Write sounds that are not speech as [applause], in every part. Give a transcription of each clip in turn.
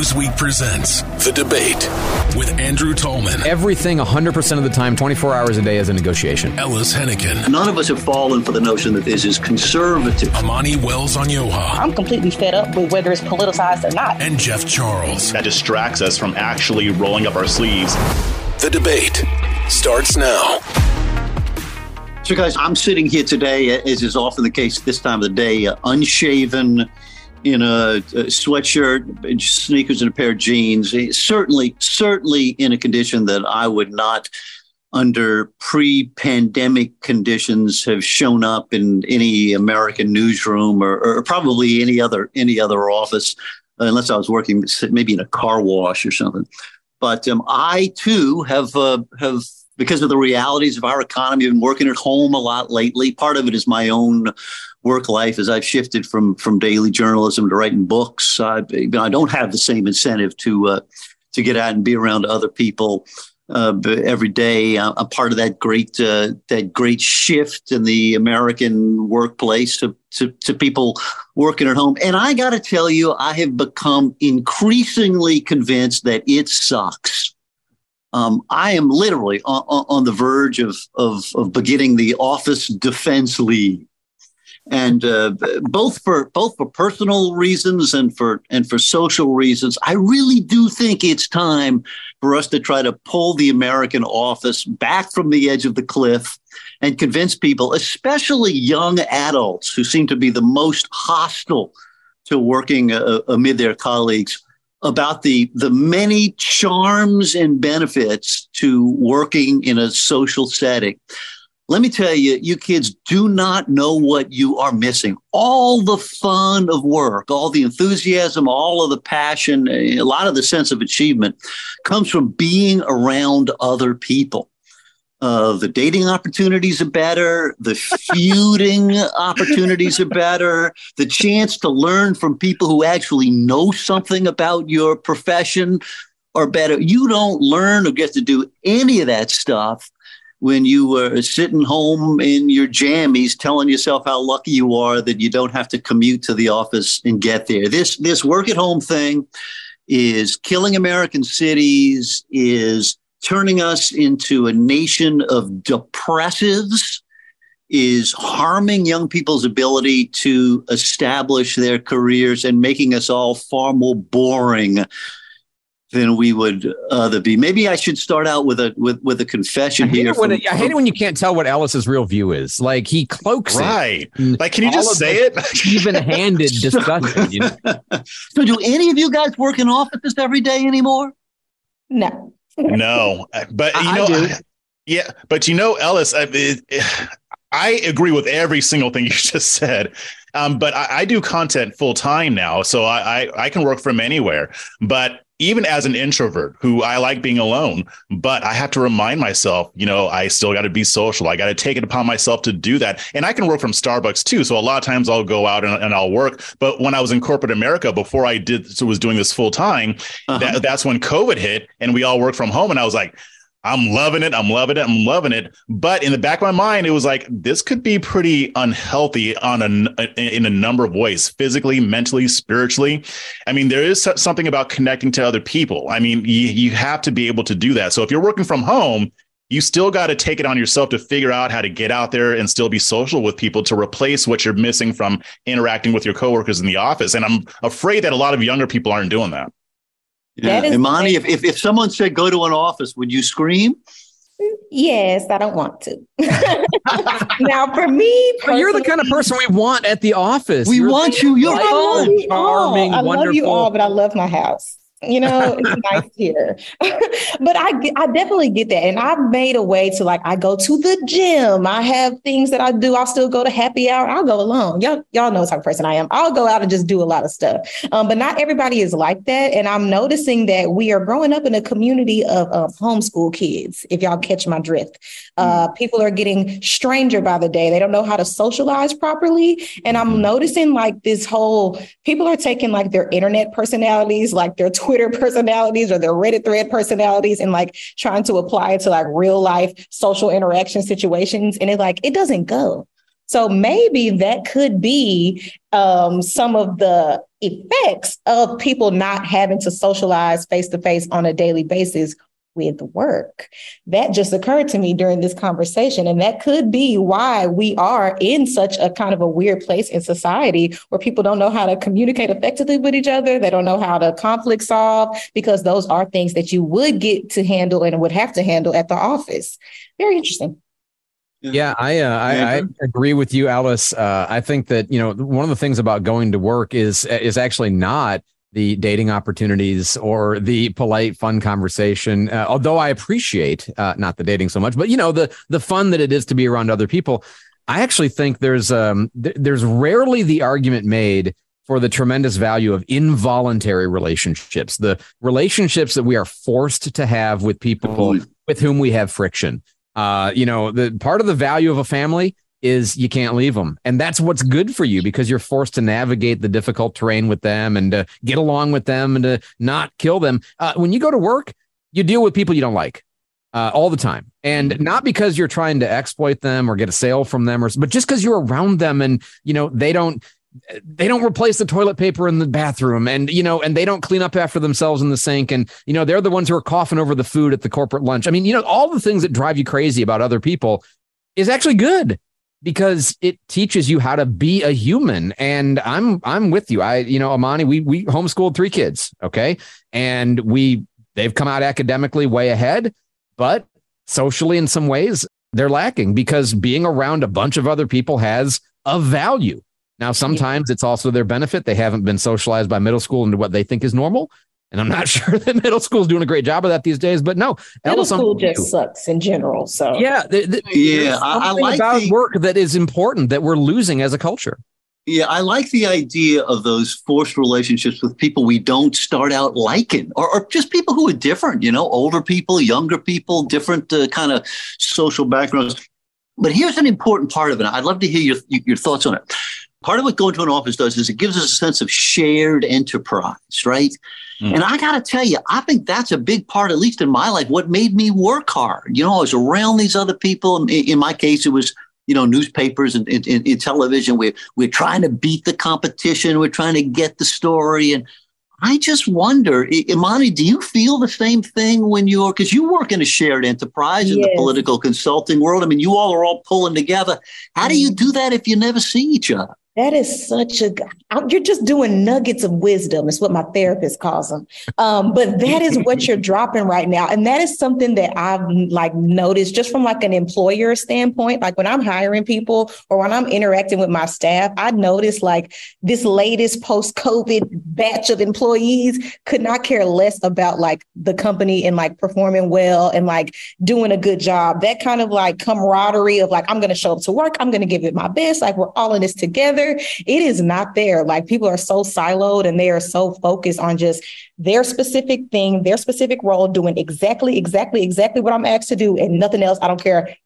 Newsweek presents The Debate with Andrew Tallman, Everything 100% of the time, 24 hours a day is a negotiation. Ellis Henican, None of us have fallen for the notion that this is conservative. Amani Wells Onyioha, I'm completely fed up with whether it's politicized or not. and Jeff Charles. that distracts us from actually rolling up our sleeves. The Debate starts now. So, guys, I'm sitting here today, as is often the case at this time of the day, uh, unshaven, in a, a sweatshirt, sneakers, and a pair of jeans. Eh, Certainly, certainly in a condition that I would not, under pre-pandemic conditions, have shown up in any American newsroom or, or probably any other any other office, unless I was working maybe in a car wash or something. But um, I too have uh, have because of the realities of our economy, been working at home a lot lately. Part of it is my own work life as I've shifted from from daily journalism to writing books. I, I don't have the same incentive to uh, to get out and be around other people uh, every day. I'm I'm part of that great uh, that great shift in the American workplace to, to to people working at home. And I got to tell you, I have become increasingly convinced that it sucks. Um, I am literally on, on the verge of, of of beginning the Office Defense League, and uh, both for both for personal reasons and for and for social reasons, I really do think it's time for us to try to pull the American office back from the edge of the cliff and convince people, especially young adults who seem to be the most hostile to working uh, amid their colleagues about the the many charms and benefits to working in a social setting. Let me tell you, you kids do not know what you are missing. All the fun of work, all the enthusiasm, all of the passion, a lot of the sense of achievement comes from being around other people. Uh, the dating opportunities are better. The feuding [laughs] opportunities are better. The chance to learn from people who actually know something about your profession are better. You don't learn or get to do any of that stuff when you were sitting home in your jammies telling yourself how lucky you are that you don't have to commute to the office and get there. This this work at home thing is killing American cities, is turning us into a nation of depressives, is harming young people's ability to establish their careers and making us all far more boring than we would other be. Maybe I should start out with a with with a confession I hate, here. it when from- it, I hate it when you can't tell what Ellis's real view is. Like he cloaks Right. it. Like, can you just say it? [laughs] Even-handed discussion. You know? [laughs] so, do any of you guys work in offices every day anymore? No. No, but you I- I know, yeah, but you know, Ellis, I, it, I agree with every single thing [laughs] you just said. Um, but I, I do content full time now, so I, I I can work from anywhere. But even as an introvert who I like being alone, but I have to remind myself, you know, I still got to be social. I got to take it upon myself to do that. And I can work from Starbucks too. So a lot of times I'll go out and, and I'll work. But when I was in corporate America, before I did, so was doing this full time, Uh-huh. that, that's when COVID hit and we all worked from home. And I was like, I'm loving it. I'm loving it. I'm loving it. But in the back of my mind, it was like this could be pretty unhealthy on a in a number of ways, physically, mentally, spiritually. I mean, there is something about connecting to other people. I mean, you you have to be able to do that. So if you're working from home, you still got to take it on yourself to figure out how to get out there and still be social with people to replace what you're missing from interacting with your coworkers in the office. And I'm afraid that a lot of younger people aren't doing that. That is- Amani, if, if if someone said go to an office, would you scream? Yes, I don't want to. [laughs] now, for me, But you're the kind of person we want at the office. We You're want you. You're I fun, love you all. charming, I wonderful. love you all, but I love my house. You know, it's [laughs] nice here. [laughs] but I, I definitely get that. And I've made a way to like, I go to the gym. I have things that I do. I'll still go to happy hour. I'll go alone. Y'all, y'all know what type of person I am. I'll go out and just do a lot of stuff. Um, but not everybody is like that. And I'm noticing that we are growing up in a community of um, homeschool kids, if y'all catch my drift. Uh, people are getting stranger by the day. They don't know how to socialize properly. And I'm noticing like this whole people are taking like their internet personalities, like their Twitter personalities or their Reddit thread personalities, and like trying to apply it to like real life social interaction situations. And it like it doesn't go. So maybe that could be um, some of the effects of people not having to socialize face to face on a daily basis with work. That just occurred to me during this conversation. And that could be why we are in such a kind of a weird place in society where people don't know how to communicate effectively with each other. They don't know how to conflict solve because those are things that you would get to handle and would have to handle at the office. Very interesting. Yeah, I, uh, I, I agree with you, Alice. Uh, I think that you know one of the things about going to work is is actually not the dating opportunities or the polite fun conversation. Uh, although i appreciate uh, not the dating so much but you know the the fun that it is to be around other people i actually think there's um th- there's rarely the argument made for the tremendous value of involuntary relationships the relationships that we are forced to have with people with whom we have friction. Uh you know the part of the value of a family is you can't leave them. And that's what's good for you because you're forced to navigate the difficult terrain with them and to get along with them and to not kill them. Uh, when you go to work, you deal with people you don't like uh, all the time. And mm-hmm. not because you're trying to exploit them or get a sale from them, or, but just because you're around them and, you know, they don't, they don't replace the toilet paper in the bathroom and you know and they don't clean up after themselves in the sink and you know they're the ones who are coughing over the food at the corporate lunch i mean you know all the things that drive you crazy about other people is actually good because it teaches you how to be a human. And i'm i'm with you. I you know amani we we homeschooled three kids okay? And we they've come out academically way ahead but socially in some ways they're lacking because being around a bunch of other people has a value. Now sometimes it's also their benefit. They haven't been socialized by middle school into what they think is normal and I'm not [laughs] sure that middle school is doing a great job of that these days, but no, middle school just sucks in general. So yeah, the, the, yeah, I, I, like about the, work that is important that we're losing as a culture. Yeah, I like the idea of those forced relationships with people we don't start out liking, or, or just people who are different. You know, older people, younger people, different uh, kind of social backgrounds. But here's an important part of it. I'd love to hear your your thoughts on it. Part of what going to an office does is it gives us a sense of shared enterprise, right? Mm. And I got to tell you, I think that's a big part, at least in my life, what made me work hard. You know, I was around these other people. In, in my case, it was, you know, newspapers and, and, and television. We're, we're trying to beat the competition. We're trying to get the story. And I just wonder, Amani, do you feel the same thing when you're, because you work in a shared enterprise in the political consulting world. I mean, you all are all pulling together. How do you mm-hmm. do that if you never see each other? That is such a, you're just doing nuggets of wisdom, is what my therapist calls them. Um, but that is what you're [laughs] dropping right now. And that is something that I've like noticed just from like an employer standpoint. Like when I'm hiring people or when I'm interacting with my staff, I notice like this latest post COVID batch of employees could not care less about like the company and like performing well and like doing a good job. That kind of like camaraderie of like, I'm going to show up to work, I'm going to give it my best. Like we're all in this together it is not there. Like people are so siloed and they are so focused on just their specific thing, their specific role, doing exactly, exactly, exactly what I'm asked to do and nothing else. I don't care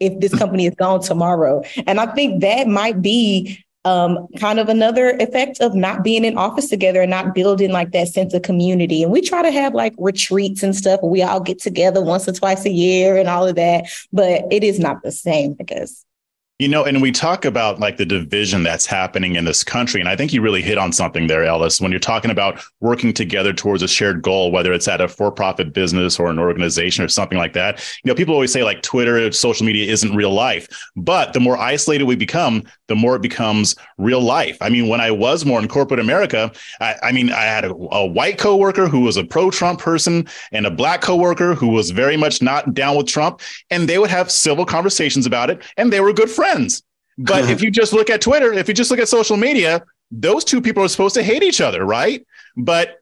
if this [laughs] company is gone tomorrow. And I think that might be um, kind of another effect of not being in office together and not building like that sense of community. And we try to have like retreats and stuff we all get together once or twice a year and all of that, but it is not the same because you know, and we talk about like the division that's happening in this country. And I think you really hit on something there, Ellis, when you're talking about working together towards a shared goal, whether it's at a for profit business or an organization or something like that. You know, people always say like Twitter, social media isn't real life. But the more isolated we become, the more it becomes real life. I mean, when I was more in corporate America, I, I mean, I had a, a white coworker who was a pro Trump person and a black coworker who was very much not down with Trump. And they would have civil conversations about it and they were good friends friends. But if you just look at Twitter, if you just look at social media, those two people are supposed to hate each other, right? But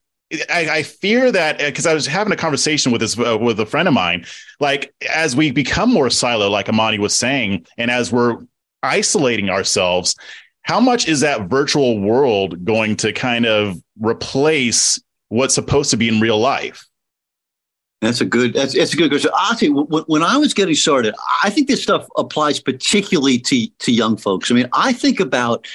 I, I fear that because I was having a conversation with this uh, with a friend of mine. Like as we become more silo, like Amani was saying, and as we're isolating ourselves, how much is that virtual world going to kind of replace what's supposed to be in real life? That's a good. That's, that's a good question. Honestly, when, when I was getting started, I think this stuff applies particularly to to young folks. I mean, I think about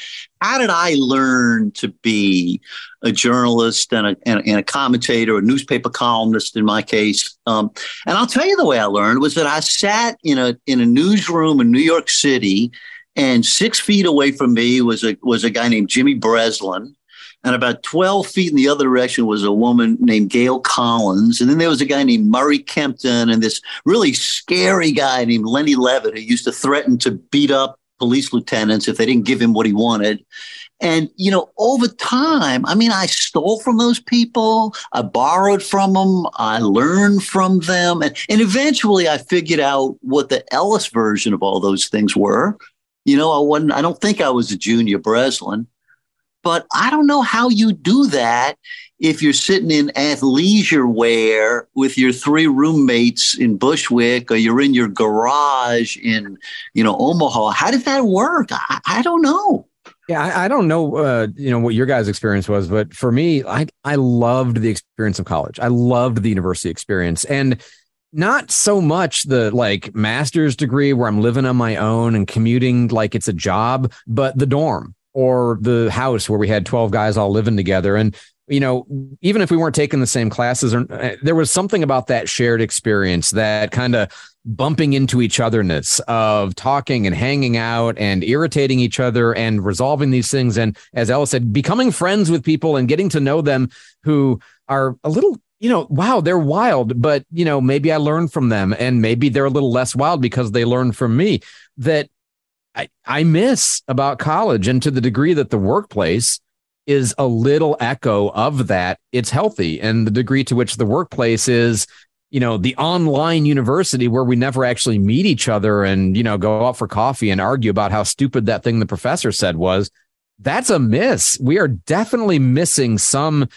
how did I learn to be a journalist and a, and, and a commentator, a newspaper columnist in my case. Um, and I'll tell you the way I learned was that I sat in a in a newsroom in New York City, and six feet away from me was a was a guy named Jimmy Breslin And about 12 feet in the other direction was a woman named Gail Collins. And then there was a guy named Murray Kempton and this really scary guy named Lenny Levitt who used to threaten to beat up police lieutenants if they didn't give him what he wanted. And, you know, over time, I mean, I stole from those people. I borrowed from them. I learned from them. And, and eventually I figured out what the Ellis version of all those things were. You know, I wasn't, I don't think I was a junior Breslin, but I don't know how you do that if you're sitting in athleisure wear with your three roommates in Bushwick or you're in your garage in, you know, Omaha. How did that work? I, I don't know. Yeah, I, I don't know, uh, you know, what your guys' experience was, but for me, I I loved the experience of college. I loved the university experience, and not so much the like master's degree where I'm living on my own and commuting like it's a job, but the dorm or the house where we had 12 guys all living together. And you know, even if we weren't taking the same classes, or uh, there was something about that shared experience that kind of bumping into each otherness of talking and hanging out and irritating each other and resolving these things. And as Ella said, becoming friends with people and getting to know them who are a little, you know, wow, they're wild, but, you know, maybe I learned from them and maybe they're a little less wild because they learned from me that I, I miss about college. And to the degree that the workplace, is a little echo of that. It's healthy. And the degree to which the workplace is, you know, the online university where we never actually meet each other and, you know, go out for coffee and argue about how stupid that thing the professor said was, that's a miss. We are definitely missing some.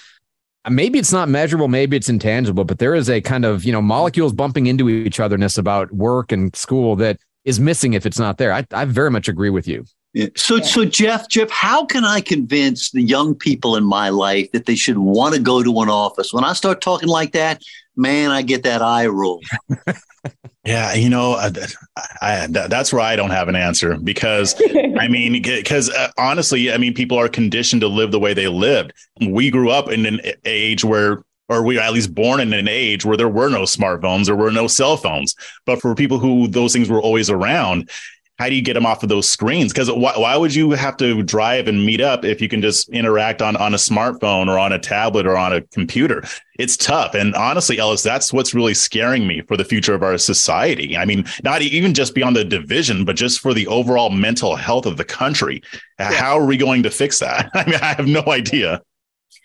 Maybe it's not measurable, maybe it's intangible, but there is a kind of, you know, molecules bumping into each otherness about work and school that is missing if it's not there. I, I very much agree with you. Yeah. So, yeah. so Jeff, Jeff, how can I convince the young people in my life that they should want to go to an office? When I start talking like that, man, I get that eye roll. [laughs] yeah, you know, I, I, that's where I don't have an answer because [laughs] I mean, because uh, honestly, I mean, people are conditioned to live the way they lived. We grew up in an age where or we were at least born in an age where there were no smartphones, there were no cell phones. But for people who those things were always around, how do you get them off of those screens? Because why, why would you have to drive and meet up if you can just interact on, on a smartphone or on a tablet or on a computer? It's tough. And honestly, Ellis, that's what's really scaring me for the future of our society. I mean, not even just beyond the division, but just for the overall mental health of the country. Yeah. How are we going to fix that? [laughs] I mean, I have no idea.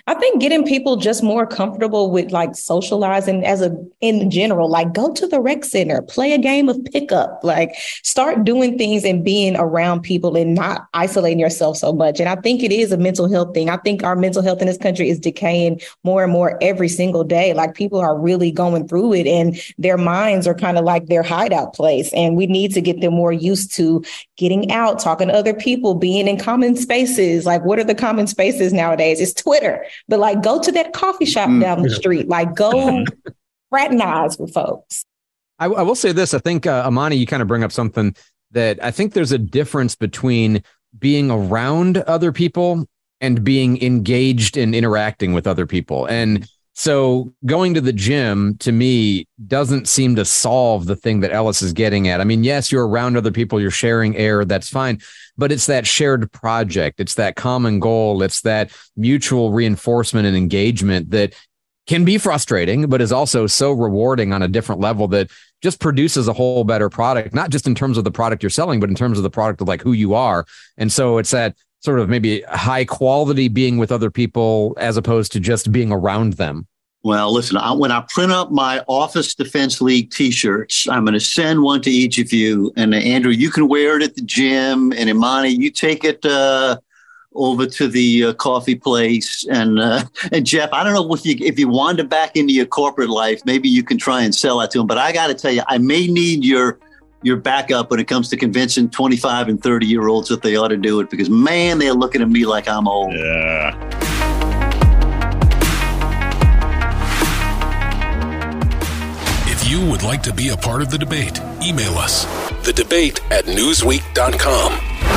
I think getting people just more comfortable with like socializing as a in general, like go to the rec center, play a game of pickup, like start doing things and being around people and not isolating yourself so much. And I think it is a mental health thing. I think our mental health in this country is decaying more and more every single day. Like people are really going through it and their minds are kind of like their hideout place. And we need to get them more used to getting out, talking to other people, being in common spaces. Like what are the common spaces nowadays? It's Twitter but like go to that coffee shop mm, down the street, like go [laughs] fraternize with folks. I, I, will say this. I think, uh, Amani, you kind of bring up something that I think there's a difference between being around other people and being engaged in interacting with other people. And so going to the gym to me doesn't seem to solve the thing that Ellis is getting at. I mean, yes, you're around other people, you're sharing air, that's fine, but it's that shared project, it's that common goal, it's that mutual reinforcement and engagement that can be frustrating, but is also so rewarding on a different level that just produces a whole better product, not just in terms of the product you're selling, but in terms of the product of like who you are. And so it's that sort of maybe high quality being with other people as opposed to just being around them? Well, listen, I, when I print up my Office Defense League t shirts, I'm going to send one to each of you. And uh, Andrew, you can wear it at the gym. And Amani, you take it uh, over to the uh, coffee place. And uh, [laughs] and Jeff, I don't know if you if you wander back into your corporate life, maybe you can try and sell that to him. But I got to tell you, I may need your your backup when it comes to convincing 25 and 30 year olds that they ought to do it because man, they're looking at me like I'm old. Yeah. If you would like to be a part of the debate, email us the debate at newsweek.com.